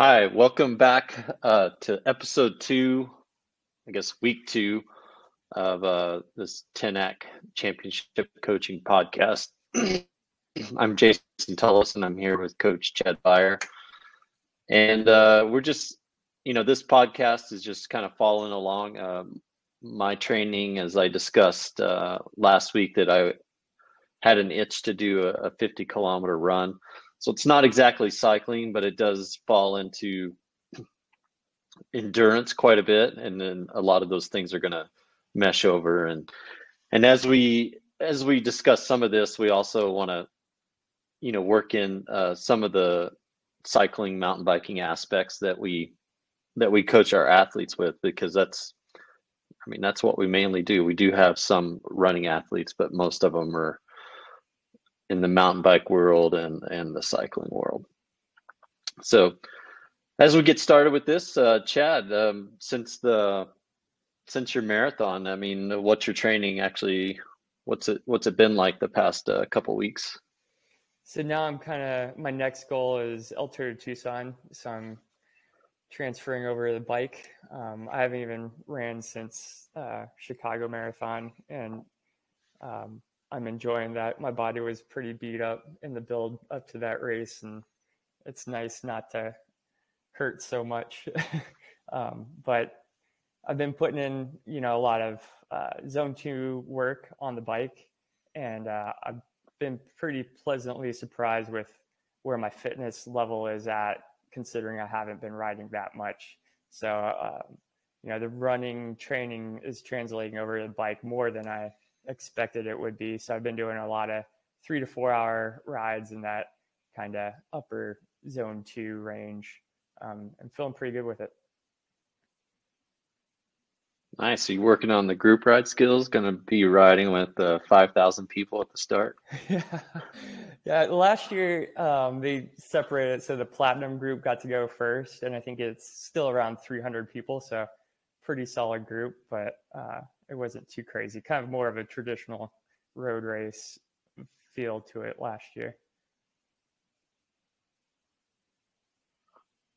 Hi, welcome back uh, to episode two, I guess week two of uh, this TENAC Championship Coaching Podcast. I'm Jason Tullis and I'm here with Coach Chad Beyer. And uh, we're just, you know, this podcast is just kind of following along um, my training as I discussed uh, last week that I had an itch to do a, a 50 kilometer run. So it's not exactly cycling, but it does fall into endurance quite a bit. And then a lot of those things are going to mesh over. And, and as we, as we discuss some of this, we also want to, you know, work in uh, some of the cycling, mountain biking aspects that we, that we coach our athletes with, because that's, I mean, that's what we mainly do. We do have some running athletes, but most of them are in the mountain bike world and and the cycling world. So, as we get started with this, uh, Chad, um, since the since your marathon, I mean, what's your training actually? What's it What's it been like the past uh, couple weeks? So now I'm kind of my next goal is El Tour Tucson, so I'm transferring over the bike. Um, I haven't even ran since uh, Chicago Marathon, and um, I'm enjoying that. My body was pretty beat up in the build up to that race, and it's nice not to hurt so much. um, but I've been putting in, you know, a lot of uh, zone two work on the bike, and uh, I've been pretty pleasantly surprised with where my fitness level is at, considering I haven't been riding that much. So, um, you know, the running training is translating over to the bike more than I expected it would be. So I've been doing a lot of three to four hour rides in that kind of upper zone two range. Um, I'm feeling pretty good with it. Nice. So you're working on the group ride skills? Going to be riding with uh, 5,000 people at the start? yeah. Yeah. Last year, um, they separated. So the platinum group got to go first. And I think it's still around 300 people. So pretty solid group. But uh, it wasn't too crazy. Kind of more of a traditional road race feel to it last year.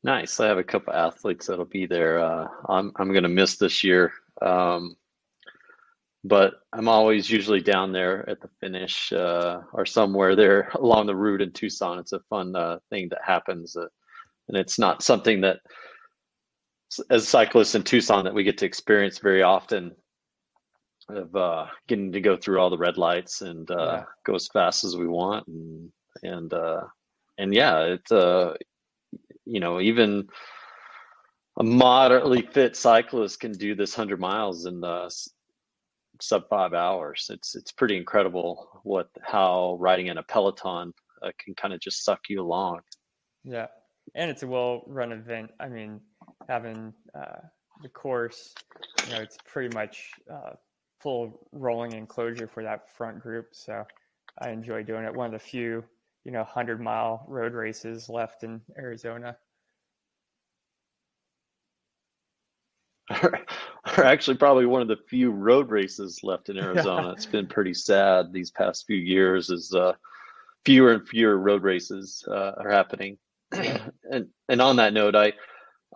Nice. I have a couple athletes that'll be there. Uh, I'm I'm going to miss this year, um, but I'm always usually down there at the finish uh, or somewhere there along the route in Tucson. It's a fun uh, thing that happens, uh, and it's not something that as cyclists in Tucson that we get to experience very often of uh, getting to go through all the red lights and uh, yeah. go as fast as we want and and uh, and yeah, it's uh, you know even a moderately fit cyclist can do this hundred miles in the sub five hours. It's it's pretty incredible what how riding in a peloton uh, can kind of just suck you along. Yeah, and it's a well run event. I mean, having uh, the course, you know, it's pretty much uh, full rolling enclosure for that front group. So I enjoy doing it. One of the few, you know, 100 mile road races left in Arizona. Are actually probably one of the few road races left in Arizona. It's been pretty sad these past few years as uh, fewer and fewer road races uh, are happening. and and on that note, I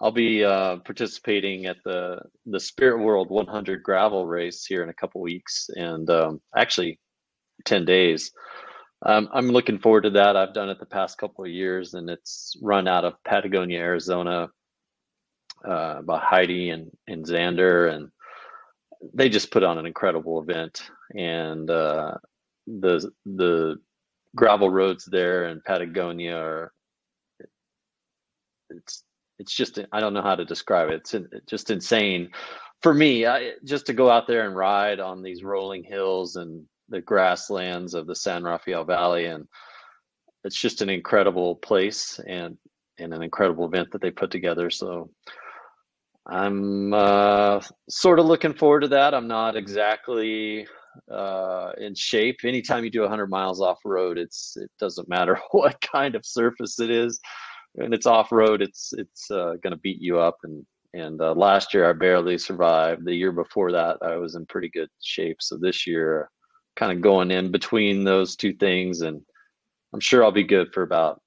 I'll be uh, participating at the the Spirit World 100 gravel race here in a couple weeks, and um, actually 10 days. Um, I'm looking forward to that. I've done it the past couple of years, and it's run out of Patagonia, Arizona, uh, by Heidi and and Xander, and they just put on an incredible event. And uh, the the gravel roads there in Patagonia are it's it's just I don't know how to describe it. It's just insane for me. I, just to go out there and ride on these rolling hills and the grasslands of the San Rafael Valley, and it's just an incredible place and and an incredible event that they put together. So I'm uh, sort of looking forward to that. I'm not exactly uh, in shape. Anytime you do 100 miles off road, it's it doesn't matter what kind of surface it is and it's off road, it's it's uh, going to beat you up. And and uh, last year I barely survived. The year before that I was in pretty good shape. So this year, kind of going in between those two things, and I'm sure I'll be good for about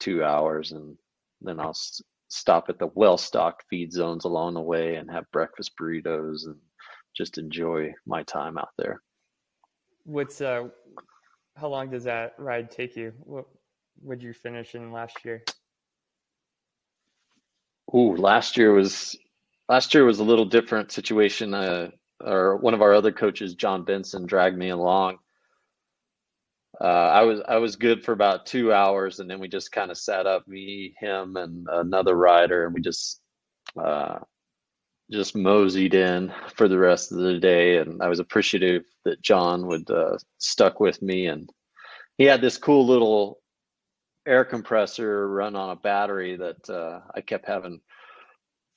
two hours, and then I'll s- stop at the well stocked feed zones along the way and have breakfast burritos and just enjoy my time out there. What's uh how long does that ride take you? What would you finish in last year? Ooh, last year was last year was a little different situation. Uh, or one of our other coaches, John Benson, dragged me along. Uh, I was I was good for about two hours, and then we just kind of sat up, me, him, and another rider, and we just uh, just moseyed in for the rest of the day. And I was appreciative that John would uh, stuck with me, and he had this cool little air compressor run on a battery that uh, I kept having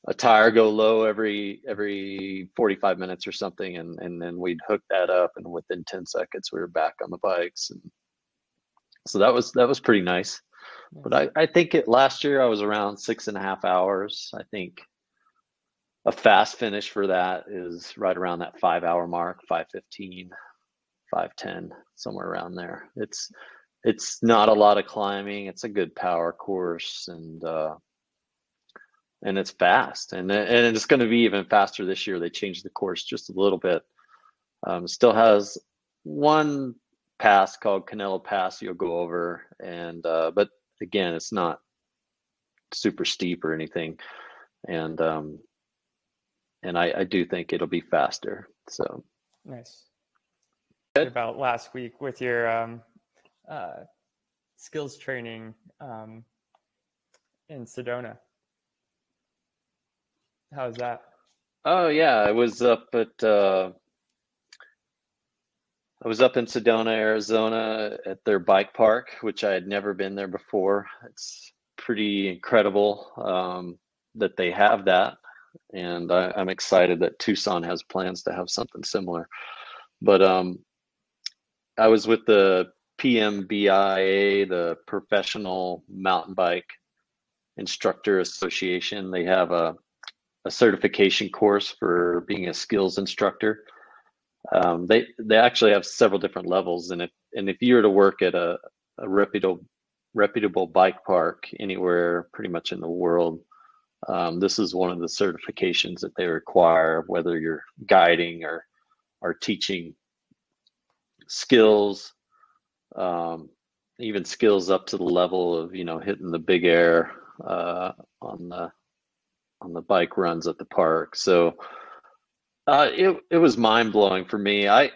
a tire go low every every 45 minutes or something and and then we'd hook that up and within 10 seconds we were back on the bikes and so that was that was pretty nice. But i i think it last year i was around six and a half hours. I think a fast finish for that is right around that five hour mark 515 510 somewhere around there. It's it's not a lot of climbing it's a good power course and uh and it's fast and and it's going to be even faster this year. They changed the course just a little bit. Um, still has one pass called Canelo Pass you'll go over and uh, but again it's not super steep or anything and um, and I, I do think it'll be faster so. Nice. About last week with your um, uh, skills training um, in Sedona How's that? Oh yeah, I was up at uh, I was up in Sedona, Arizona, at their bike park, which I had never been there before. It's pretty incredible um, that they have that, and I, am excited that Tucson has plans to have something similar. But um, I was with the PMBIA, the Professional Mountain Bike Instructor Association. They have a a certification course for being a skills instructor. Um, they they actually have several different levels, and if and if you were to work at a, a reputable reputable bike park anywhere, pretty much in the world, um, this is one of the certifications that they require, whether you're guiding or or teaching skills, um, even skills up to the level of you know hitting the big air uh, on the on the bike runs at the park. So uh, it it was mind blowing for me. I,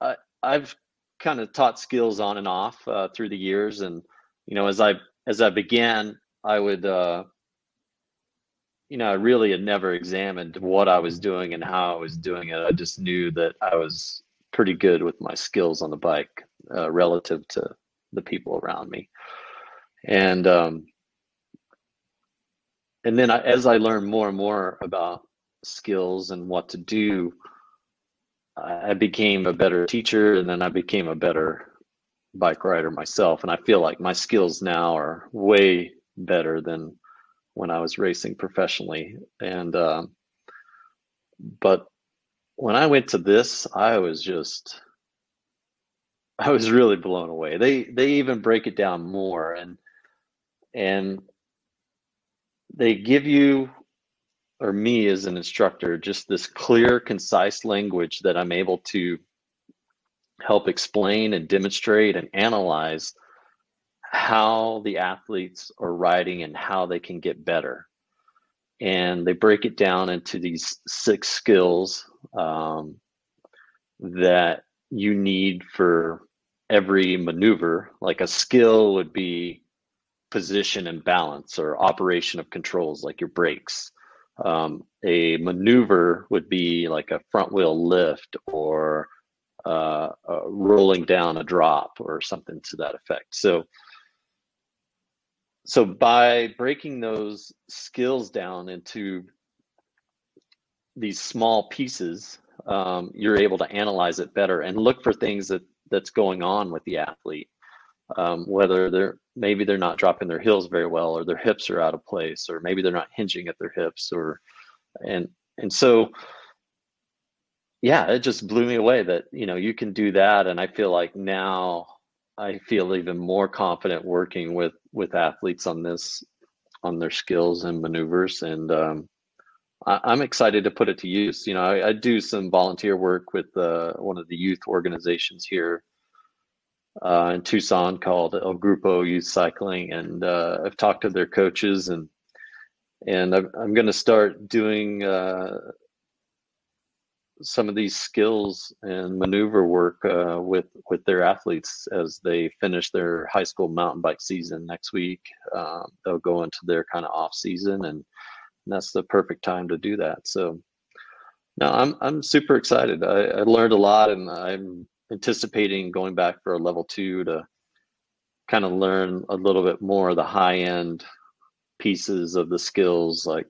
I I've kind of taught skills on and off uh, through the years, and you know as I as I began, I would uh, you know I really had never examined what I was doing and how I was doing it. I just knew that I was pretty good with my skills on the bike uh, relative to the people around me, and um, and then I, as I learned more and more about skills and what to do, I became a better teacher, and then I became a better bike rider myself. And I feel like my skills now are way better than when I was racing professionally. And um, but when I went to this, I was just I was really blown away. They they even break it down more and and they give you or me as an instructor just this clear concise language that i'm able to help explain and demonstrate and analyze how the athletes are riding and how they can get better and they break it down into these six skills um, that you need for every maneuver like a skill would be position and balance or operation of controls like your brakes. Um, a maneuver would be like a front wheel lift or uh, uh, rolling down a drop or something to that effect. So, so by breaking those skills down into these small pieces, um, you're able to analyze it better and look for things that that's going on with the athlete um, whether they're maybe they're not dropping their heels very well or their hips are out of place or maybe they're not hinging at their hips or and and so yeah it just blew me away that you know you can do that and i feel like now i feel even more confident working with with athletes on this on their skills and maneuvers, and um, I, am excited to put it to use. You know, I, I do some volunteer work with uh, one of the youth organizations here uh, in Tucson called El Grupo Youth Cycling, and uh, I've talked to their coaches and and I'm, I'm going to start doing uh, some of these skills and maneuver work uh, with with their athletes as they finish their high school mountain bike season next week. Um, they'll go into their kind of off season, and that's the perfect time to do that. So, no, I'm I'm super excited. I, I learned a lot, and I'm anticipating going back for a level two to kind of learn a little bit more of the high end pieces of the skills like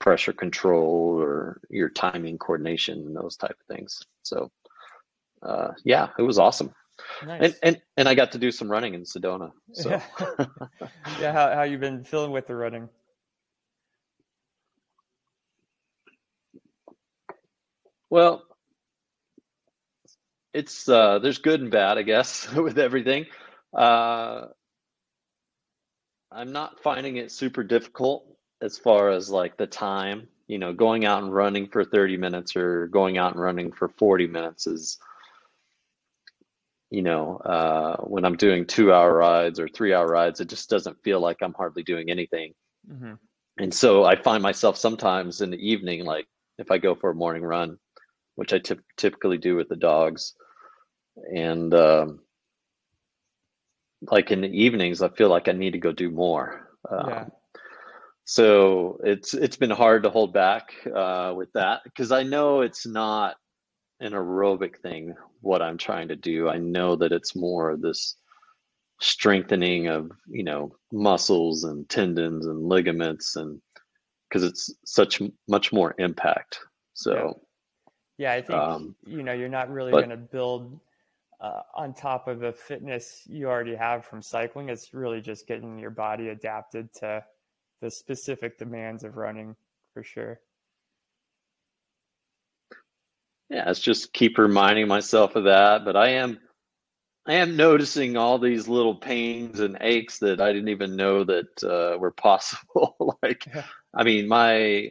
pressure control or your timing coordination and those type of things so uh, yeah it was awesome nice. and, and and i got to do some running in sedona so yeah, yeah how, how you been feeling with the running well it's uh, there's good and bad, I guess, with everything. Uh, I'm not finding it super difficult as far as like the time. You know, going out and running for 30 minutes or going out and running for 40 minutes is, you know, uh, when I'm doing two hour rides or three hour rides, it just doesn't feel like I'm hardly doing anything. Mm-hmm. And so I find myself sometimes in the evening, like if I go for a morning run, which I t- typically do with the dogs, and um, like in the evenings, I feel like I need to go do more. Um, yeah. So it's it's been hard to hold back uh, with that because I know it's not an aerobic thing. What I'm trying to do, I know that it's more this strengthening of you know muscles and tendons and ligaments and because it's such much more impact. So. Yeah, yeah I think um, you know you're not really going to build uh, on top of the fitness you already have from cycling. It's really just getting your body adapted to the specific demands of running for sure. Yeah, it's just keep reminding myself of that. But I am I am noticing all these little pains and aches that I didn't even know that uh, were possible. like, yeah. I mean, my,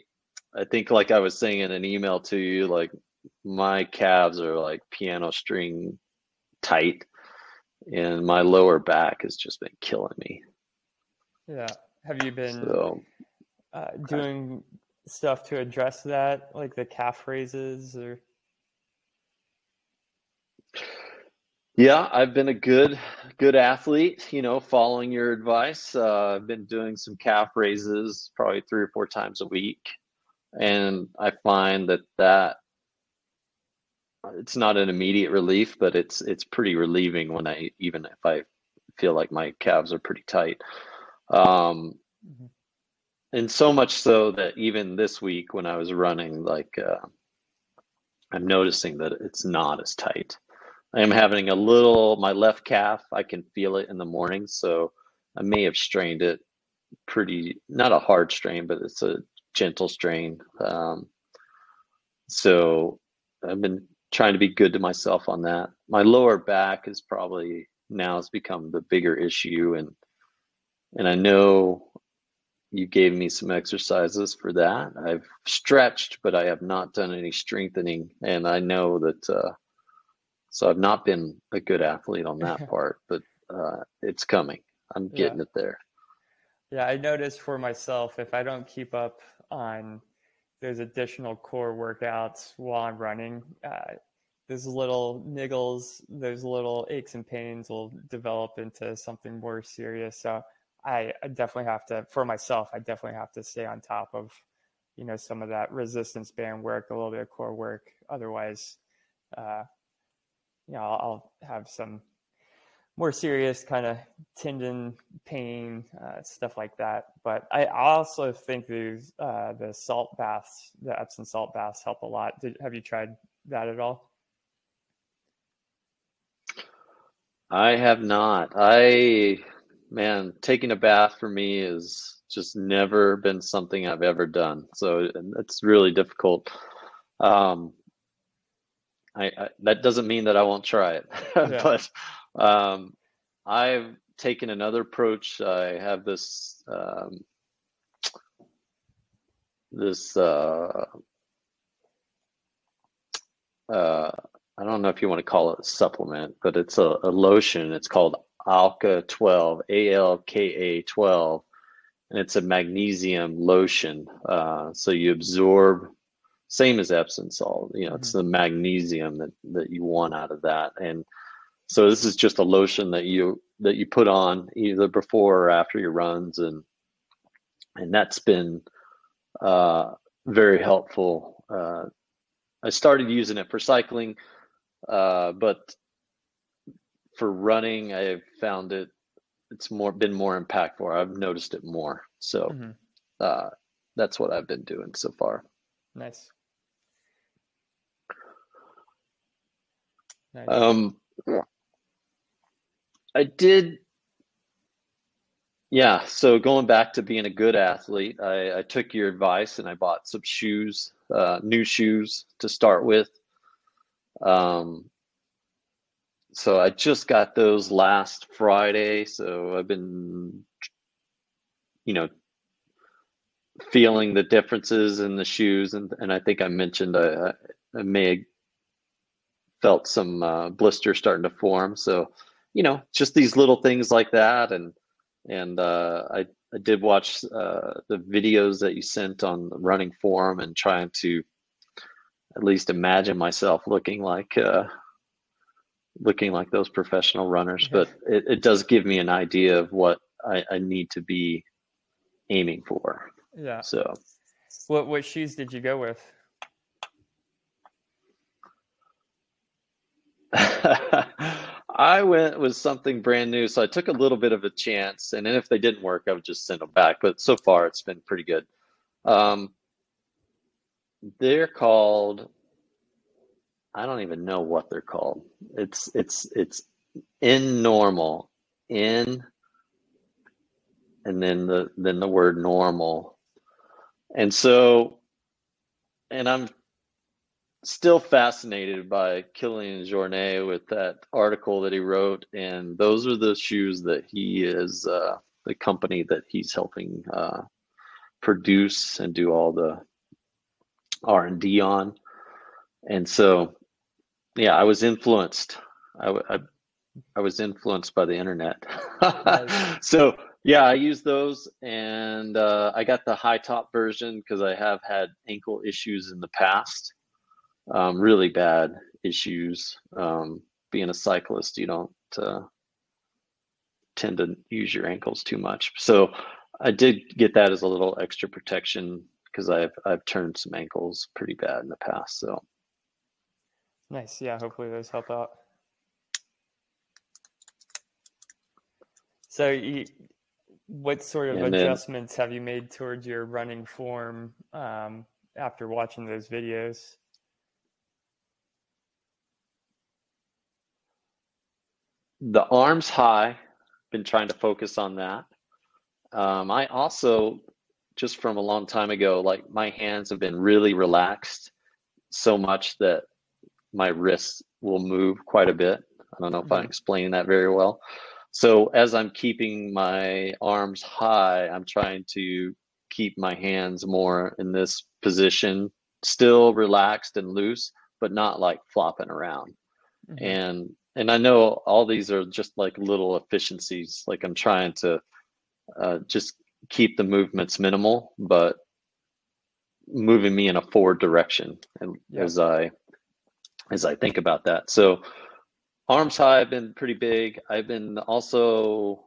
I think like I was saying in an email to you, like my calves are like piano string tight and my lower back has just been killing me. Yeah. Have you been so, uh, doing stuff to address that, like the calf raises or? Yeah, I've been a good, good athlete. You know, following your advice. Uh, I've been doing some calf raises probably three or four times a week, and I find that that it's not an immediate relief, but it's it's pretty relieving when I even if I feel like my calves are pretty tight. Um, mm-hmm. And so much so that even this week when I was running, like uh, I'm noticing that it's not as tight. I am having a little my left calf. I can feel it in the morning, so I may have strained it pretty not a hard strain, but it's a gentle strain. Um, so I've been trying to be good to myself on that. My lower back is probably now has become the bigger issue and and I know you gave me some exercises for that. I've stretched, but I have not done any strengthening and I know that uh so I've not been a good athlete on that part, but uh it's coming. I'm getting yeah. it there. Yeah, I noticed for myself if I don't keep up on those additional core workouts while I'm running, uh, those little niggles, those little aches and pains will develop into something more serious. So I, I definitely have to, for myself, I definitely have to stay on top of, you know, some of that resistance band work, a little bit of core work. Otherwise, uh, you know, I'll, I'll have some more serious kind of tendon pain, uh, stuff like that. But I also think these uh, the salt baths, the Epsom salt baths, help a lot. Did, have you tried that at all? I have not. I man, taking a bath for me is just never been something I've ever done. So it's really difficult. Um, I, I, that doesn't mean that I won't try it, yeah. but um, I've taken another approach. I have this um, this uh, uh, I don't know if you want to call it a supplement, but it's a, a lotion. It's called Alka 12, A L K A 12, and it's a magnesium lotion. Uh, so you absorb, same as Epsom salt. You know, mm-hmm. it's the magnesium that that you want out of that. And so this is just a lotion that you that you put on either before or after your runs, and and that's been uh, very helpful. Uh, I started using it for cycling, uh, but for running, I've found it it's more been more impactful. I've noticed it more. So mm-hmm. uh, that's what I've been doing so far. Nice. nice. Um, I did yeah. So going back to being a good athlete, I, I took your advice and I bought some shoes, uh, new shoes to start with. Um, so I just got those last Friday. So I've been, you know, feeling the differences in the shoes, and and I think I mentioned I, I may have felt some uh, blisters starting to form. So, you know, just these little things like that, and and uh, I, I did watch uh, the videos that you sent on the running forum and trying to at least imagine myself looking like uh, looking like those professional runners. But it, it does give me an idea of what I, I need to be aiming for. Yeah. So, what what shoes did you go with? I went with something brand new, so I took a little bit of a chance, and then if they didn't work, I would just send them back. But so far, it's been pretty good. Um, they're called. I don't even know what they're called. It's it's it's in normal in, and then the then the word normal, and so, and I'm still fascinated by Kilian Jornet with that article that he wrote, and those are the shoes that he is uh, the company that he's helping uh, produce and do all the R and D on, and so yeah, I was influenced. I, I, I was influenced by the internet, so yeah, I use those, and uh, I got the high top version because I have had ankle issues in the past um, really bad issues. Um, being a cyclist, you don't uh, tend to use your ankles too much. So I did get that as a little extra protection because I've I've turned some ankles pretty bad in the past. So nice, yeah. Hopefully those help out. So you, what sort of and adjustments then, have you made towards your running form um, after watching those videos? The arms high, been trying to focus on that. Um, I also, just from a long time ago, like my hands have been really relaxed so much that my wrists will move quite a bit. I don't know if mm-hmm. I'm explaining that very well. So as I'm keeping my arms high, I'm trying to keep my hands more in this position, still relaxed and loose, but not like flopping around. Mm-hmm. And and I know all these are just like little efficiencies. Like I'm trying to uh, just keep the movements minimal, but moving me in a forward direction. And yeah. as I as I think about that, so arms high have been pretty big. I've been also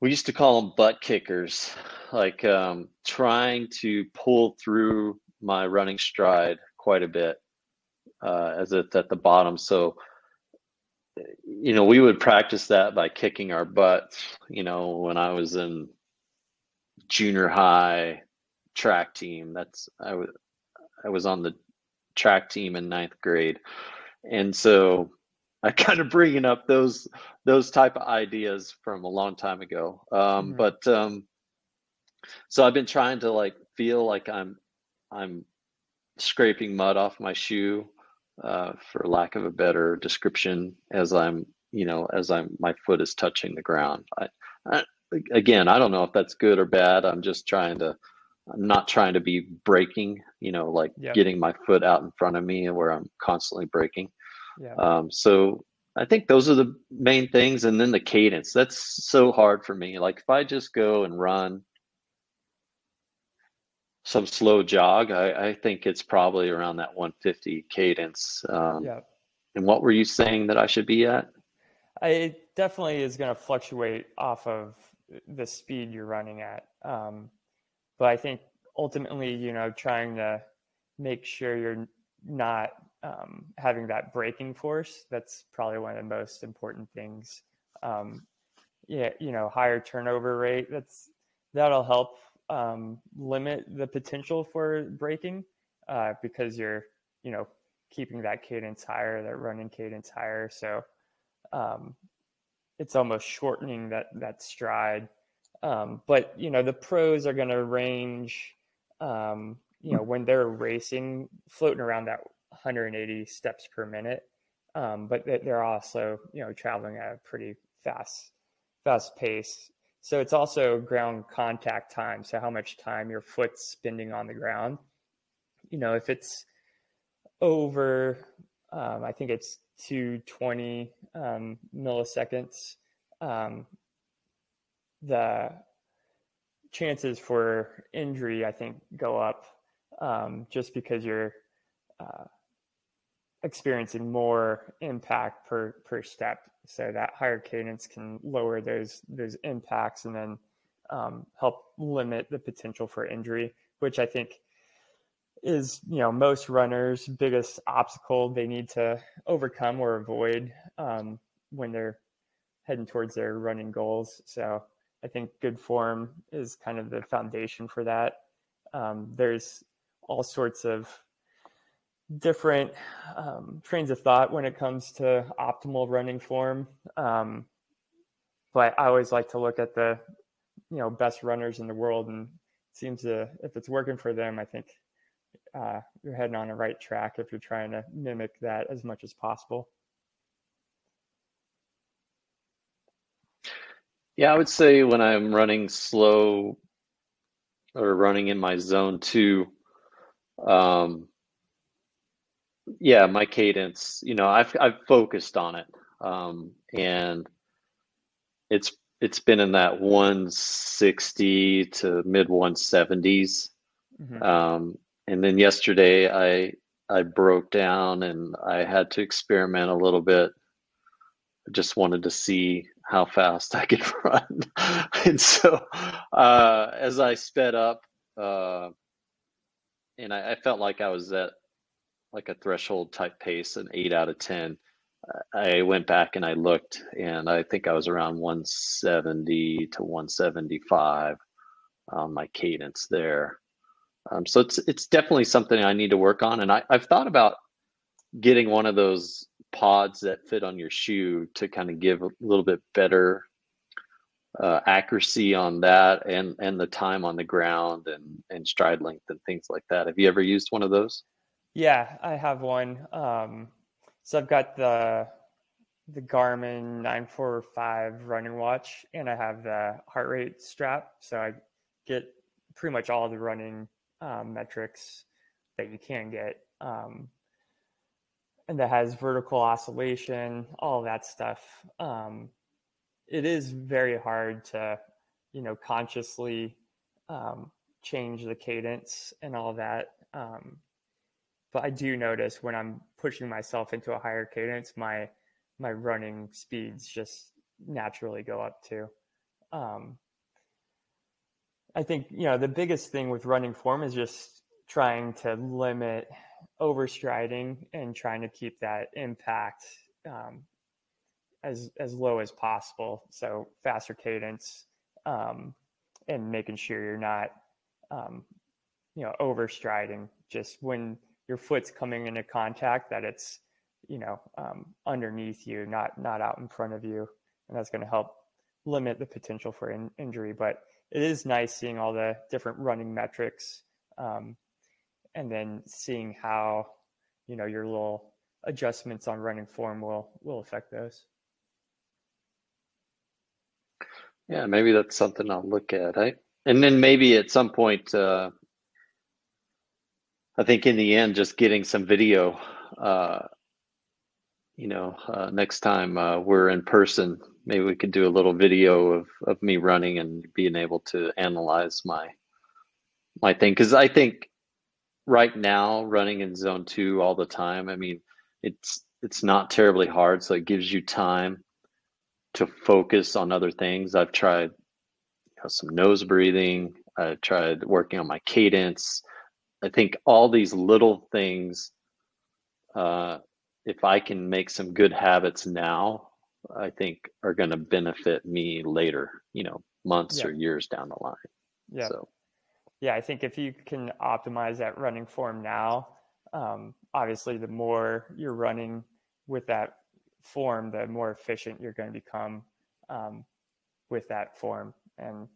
we used to call them butt kickers, like um, trying to pull through my running stride quite a bit uh, as it's at the bottom. So, you know, we would practice that by kicking our butts. You know, when I was in junior high track team, that's I was I was on the track team in ninth grade, and so I kind of bringing up those those type of ideas from a long time ago. Um, mm-hmm. But um, so I've been trying to like feel like I'm I'm scraping mud off my shoe uh, for lack of a better description, as I'm, you know, as I'm, my foot is touching the ground. I, I, again, I don't know if that's good or bad. I'm just trying to I'm not trying to be braking, you know, like Yep. getting my foot out in front of me where I'm constantly braking. Yeah. Um, so I think those are the main things. And then the cadence. That's so hard for me. Like if I just go and run some slow jog, I, I think it's probably around that 150 cadence. Um, yeah. and what were you saying that I should be at? I, it definitely is going to fluctuate off of the speed you're running at. Um, but I think ultimately, you know, trying to make sure you're not um, having that braking force, that's probably one of the most important things. Um, yeah, you know, higher turnover rate, that's that'll help um, limit the potential for braking uh, because you're, you know, keeping that cadence higher, that running cadence higher. So um, it's almost shortening that that stride. Um, but you know, the pros are going to range. Um, you know, when they're racing, floating around that 180 steps per minute. Um, but they're also, you know, traveling at a pretty fast, fast pace. So it's also ground contact time. So how much time your foot's spending on the ground. You know, if it's over, um, I think it's 220 um, milliseconds, um, the chances for injury, I think, go up um, just because you're uh, experiencing more impact per per step. So that higher cadence can lower those those impacts and then um, help limit the potential for injury, which I think is you know most runners' biggest obstacle they need to overcome or avoid um, when they're heading towards their running goals. So I think good form is kind of the foundation for that. Um, there's all sorts of different um, trains of thought when it comes to optimal running form. Um, but I always like to look at the, you know, best runners in the world, and seems to if it's working for them, I think uh, you're heading on the right track if you're trying to mimic that as much as possible. Yeah, I would say when I'm running slow or running in my zone two, um, yeah, my cadence, you know, I've I've focused on it. Um, and it's it's been in that 160 to mid 170s. Mm-hmm. Um, and then yesterday I I broke down and I had to experiment a little bit. I just wanted to see how fast I could run. and so uh, as I sped up, uh, and I, I, felt like I was at like a threshold type pace, an eight out of 10. I went back and I looked, and I think I was around 170 to 175 on my cadence there. Um, so it's it's definitely something I need to work on, and I, I've thought about getting one of those pods that fit on your shoe to kind of give a little bit better uh, accuracy on that and and the time on the ground and and stride length and things like that. Have you ever used one of those? Yeah, I have one. Um, so I've got the the Garmin 945 running watch, and I have the heart rate strap. So I get pretty much all the running um, metrics that you can get. Um, and that has vertical oscillation, all that stuff. Um, it is very hard to, you know, consciously um, change the cadence and all that. But I do notice when I'm pushing myself into a higher cadence, my my running speeds just naturally go up too. Um, I think you know the biggest thing with running form is just trying to limit overstriding and trying to keep that impact um, as as low as possible. So faster cadence um, and making sure you're not um, you know overstriding. Just when your foot's coming into contact, that it's you know um, underneath you, not not out in front of you, and that's going to help limit the potential for in- injury. But it is nice seeing all the different running metrics um, and then seeing how you know your little adjustments on running form will will affect those. Yeah maybe that's something i'll look at. I and then maybe at some point, uh, I think in the end, just getting some video. Uh, you know, uh, next time uh, we're in person, maybe we could do a little video of of me running and being able to analyze my my thing because I think right now running in zone two all the time. I mean, it's it's not terribly hard, so it gives you time to focus on other things. I've tried you know, some nose breathing. I tried working on my cadence. I think all these little things, uh, if I can make some good habits now, I think are going to benefit me later, you know, months yeah. or years down the line. Yeah. So, yeah, I think if you can optimize that running form now, um, obviously the more you're running with that form, the more efficient you're going to become um, with that form. And,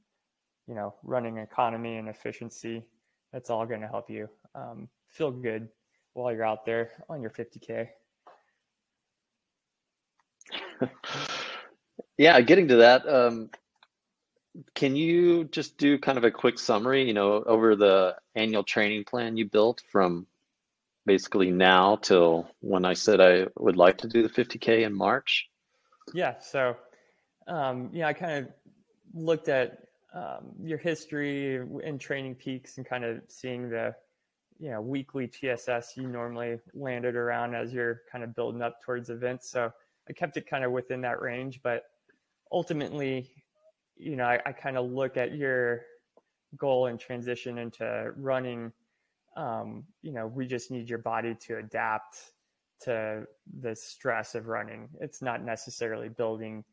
you know, running economy and efficiency, that's all going to help you um, feel good while you're out there on your 50K. yeah, getting to that. Um, can you just do kind of a quick summary, you know, over the annual training plan you built from basically now till when I said I would like to do the 50K in March? Yeah. So, um, yeah, I kind of looked at um, your history and TrainingPeaks and kind of seeing the, you know, weekly TSS you normally landed around as you're kind of building up towards events. So I kept it kind of within that range, but ultimately, you know, I, I kind of look at your goal and transition into running. Um, you know, we just need your body to adapt to the stress of running. It's not necessarily building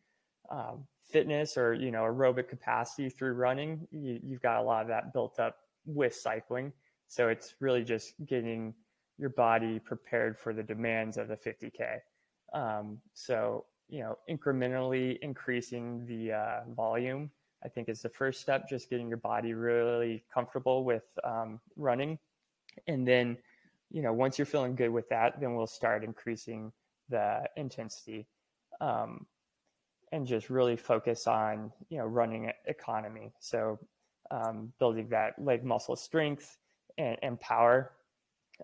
um, fitness or you know aerobic capacity through running. You, you've got a lot of that built up with cycling. So it's really just getting your body prepared for the demands of the 50k. Um, so you know, incrementally increasing the uh, volume, I think is the first step. Just getting your body really comfortable with um, running, and then, you know, once you're feeling good with that, then we'll start increasing the intensity, um, and just really focus on you know running economy. So um, building that leg muscle strength and, and power,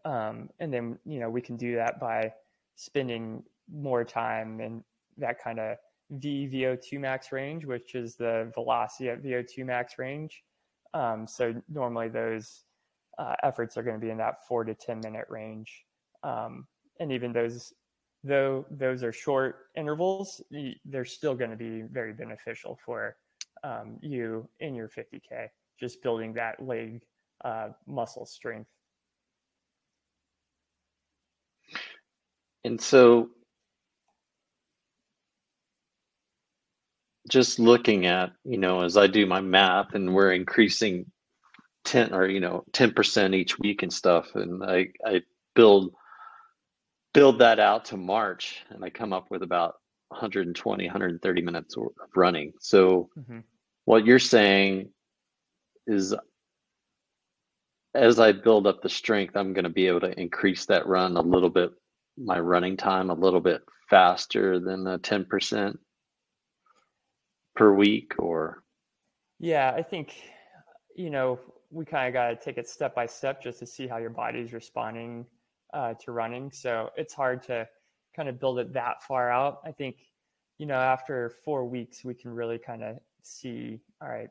um, and then you know we can do that by spending more time in that kind of V VO2 max range, which is the velocity at VO2 max range. Um, so normally those uh, efforts are going to be in that four to 10 minute range. Um, and even those, though those are short intervals, they're still going to be very beneficial for um, you in your 50K, just building that leg uh, muscle strength. And so just looking at, you know, as I do my math and we're increasing 10 or, you know, 10% each week and stuff. And I, I build, build that out to March and I come up with about 120, 130 minutes of running. So mm-hmm. what you're saying is as I build up the strength, I'm going to be able to increase that run a little bit, my running time a little bit faster than the 10% per week or yeah i think you know we kind of got to take it step by step just to see how your body's responding uh, to running. So it's hard to kind of build it that far out. I think you know after four weeks we can really kind of see all right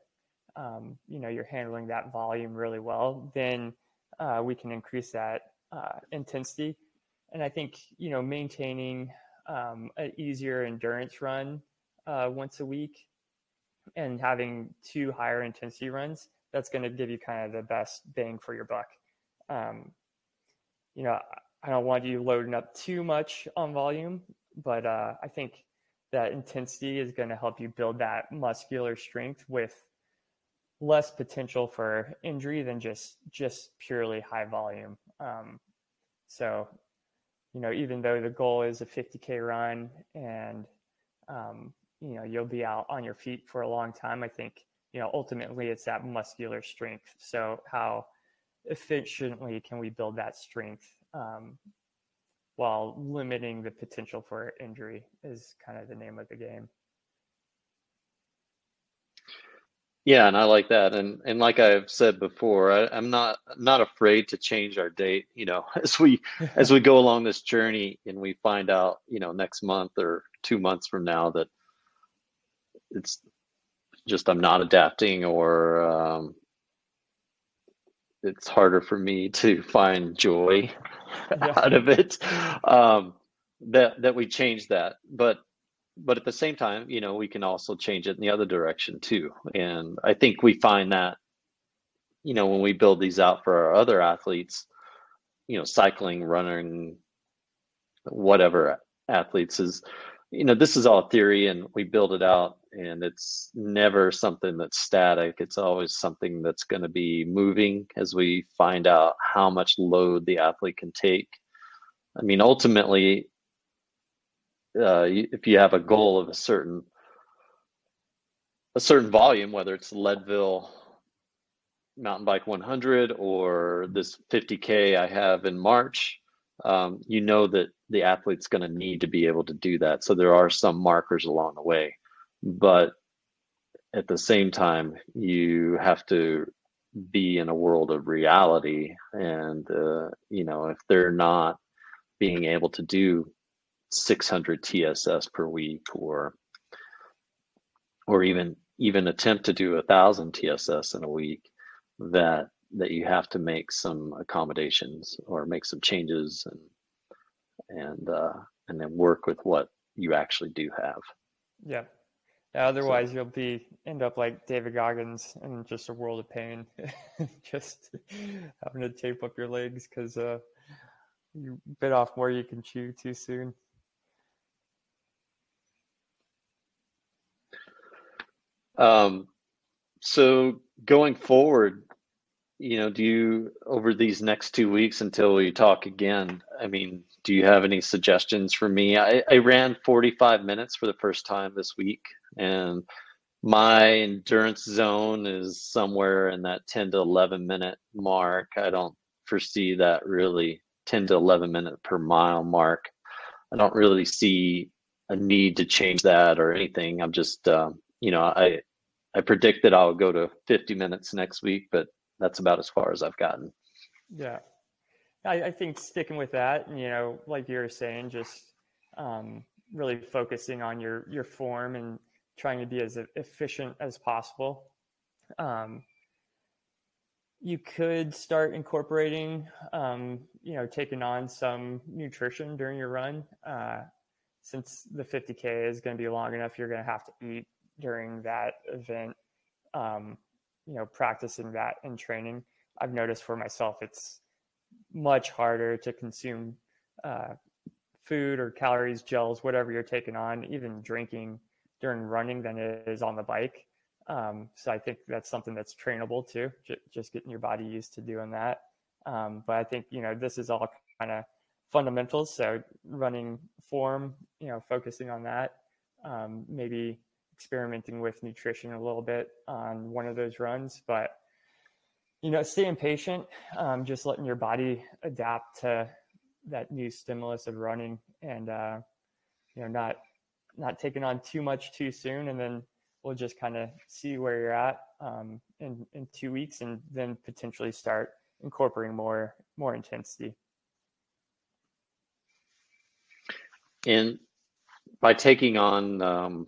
um, you know you're handling that volume really well. Then uh, we can increase that uh, intensity. And i think you know maintaining um, an easier endurance run uh, once a week and having two higher intensity runs, that's going to give you kind of the best bang for your buck. Um, you know, I don't want you loading up too much on volume, but uh, I think that intensity is going to help you build that muscular strength with less potential for injury than just just purely high volume. Um, so, you know, even though the goal is a 50k run and um, you know you'll be out on your feet for a long time i think you know ultimately it's that muscular strength so how efficiently can we build that strength um, while limiting the potential for injury is kind of the name of the game Yeah, and I like that. And and like I've said before, I, I'm not not afraid to change our date. You know, as we as we go along this journey and we find out, you know, next month or two months from now that it's just I'm not adapting or um, it's harder for me to find joy Yeah. out of it. Um, that that we change that, but but at the same time, you know, we can also change it in the other direction too. And I think we find that, you know, when we build these out for our other athletes, you know, cycling, running, whatever athletes is, you know, this is all theory and we build it out and it's never something that's static. It's always something that's going to be moving as we find out how much load the athlete can take. I mean, ultimately, uh, if you have a goal of a certain a certain volume, whether it's Leadville mountain bike 100 or this 50k I have in March, um, you know that the athlete's going to need to be able to do that. So there are some markers along the way, but at the same time, you have to be in a world of reality, and uh, you know if they're not being able to do 600 TSS per week or or even even attempt to do a thousand TSS in a week that that you have to make some accommodations or make some changes and and uh, and then work with what you actually do have. Yeah. Yeah, Otherwise, you'll be end up like David Goggins in just a world of pain, just having to tape up your legs because uh, you bit off more you can chew too soon. Um, so going forward, you know, do you over these next two weeks until we talk again? I mean, do you have any suggestions for me? I, I ran 45 minutes for the first time this week, and my endurance zone is somewhere in that 10 to 11 minute mark. I don't foresee that really 10 to 11 minute per mile mark. I don't really see a need to change that or anything. I'm just, um, you know, I I predict that I'll go to 50 minutes next week, but that's about as far as I've gotten. Yeah. I, I think sticking with that, you know, like you were saying, just um, really focusing on your your form and trying to be as efficient as possible. Um, you could start incorporating, um, you know, taking on some nutrition during your run. Uh, since the 50K is going to be long enough, you're going to have to eat during that event. Um, you know, practicing that and training. I've noticed for myself, it's much harder to consume uh, food or calories, gels, whatever you're taking on, even drinking during running than it is on the bike. Um, so I think that's something that's trainable too, j- just getting your body used to doing that. Um, but I think, you know, this is all kind of fundamentals. So running form, you know, focusing on that, um, maybe experimenting with nutrition a little bit on one of those runs, but you know, staying patient, um, just letting your body adapt to that new stimulus of running and, uh, you know, not, not taking on too much too soon. And then we'll just kind of see where you're at, um, in, in two weeks and then potentially start incorporating more, more intensity. And by taking on um,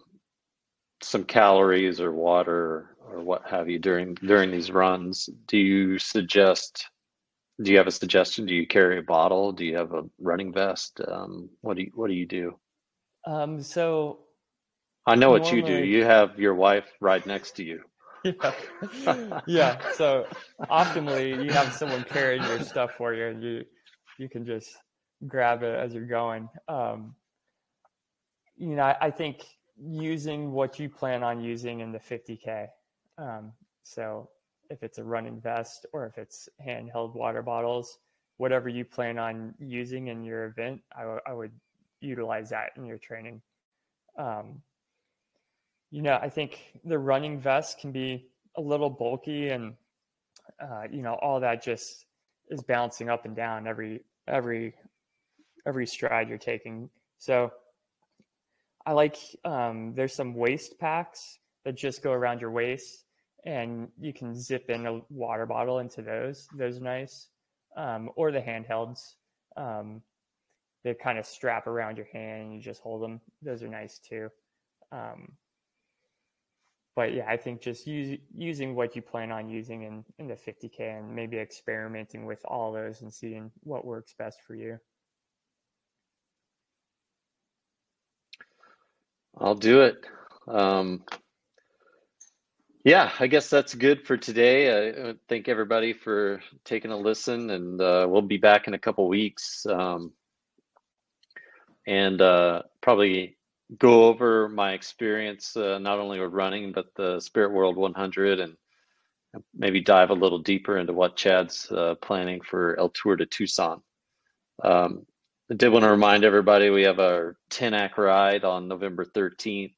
some calories or water or what have you during during these runs, do you suggest? Do you have a suggestion? Do you carry a bottle? Do you have a running vest? Um, what do you What do you do? Um, so I know what you do. You have your wife right next to you. yeah, yeah. So optimally, you have someone carrying your stuff for you, and you you can just grab it as you're going. Um, you know, I, I think using what you plan on using in the 50k. Um, so if it's a running vest or if it's handheld water bottles, whatever you plan on using in your event, I, w- I would utilize that in your training. Um, you know, I think the running vest can be a little bulky and, uh, you know, all that just is bouncing up and down every, every, every stride you're taking. So I like, um, there's some waist packs that just go around your waist and you can zip in a water bottle into those. Those are nice, um, or the handhelds. Um, they kind of strap around your hand and you just hold them. Those are nice too. Um, but yeah, I think just use, using what you plan on using in, in the 50K and maybe experimenting with all those and seeing what works best for you. I'll do it. Um, yeah, I guess that's good for today. I thank everybody for taking a listen, and uh, we'll be back in a couple weeks. Um, and uh, probably go over my experience uh, not only with running but the Spirit World 100 and maybe dive a little deeper into what Chad's uh, planning for El Tour de Tucson. Um, I did want to remind everybody we have our TENAC ride on November 13th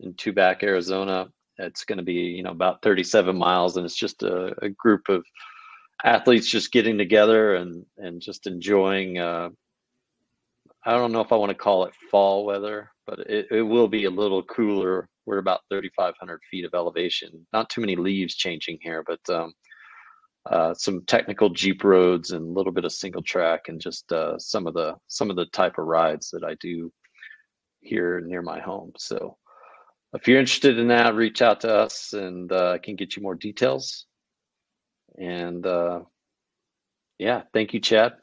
in Tubac, Arizona. It's going to be you know about 37 miles, and it's just a, a group of athletes just getting together and and just enjoying uh, I don't know if I want to call it fall weather, but it, it will be a little cooler. We're about 3,500 feet of elevation. Not too many leaves changing here, but um, uh, some technical Jeep roads and a little bit of single track and just uh, some of the some of the type of rides that I do here near my home. So if you're interested in that, reach out to us and uh, I can get you more details. And uh, yeah, thank you, Chad.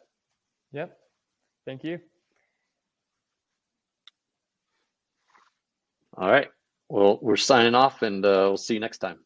Yep. Thank you. All right. Well, we're signing off and uh, we'll see you next time.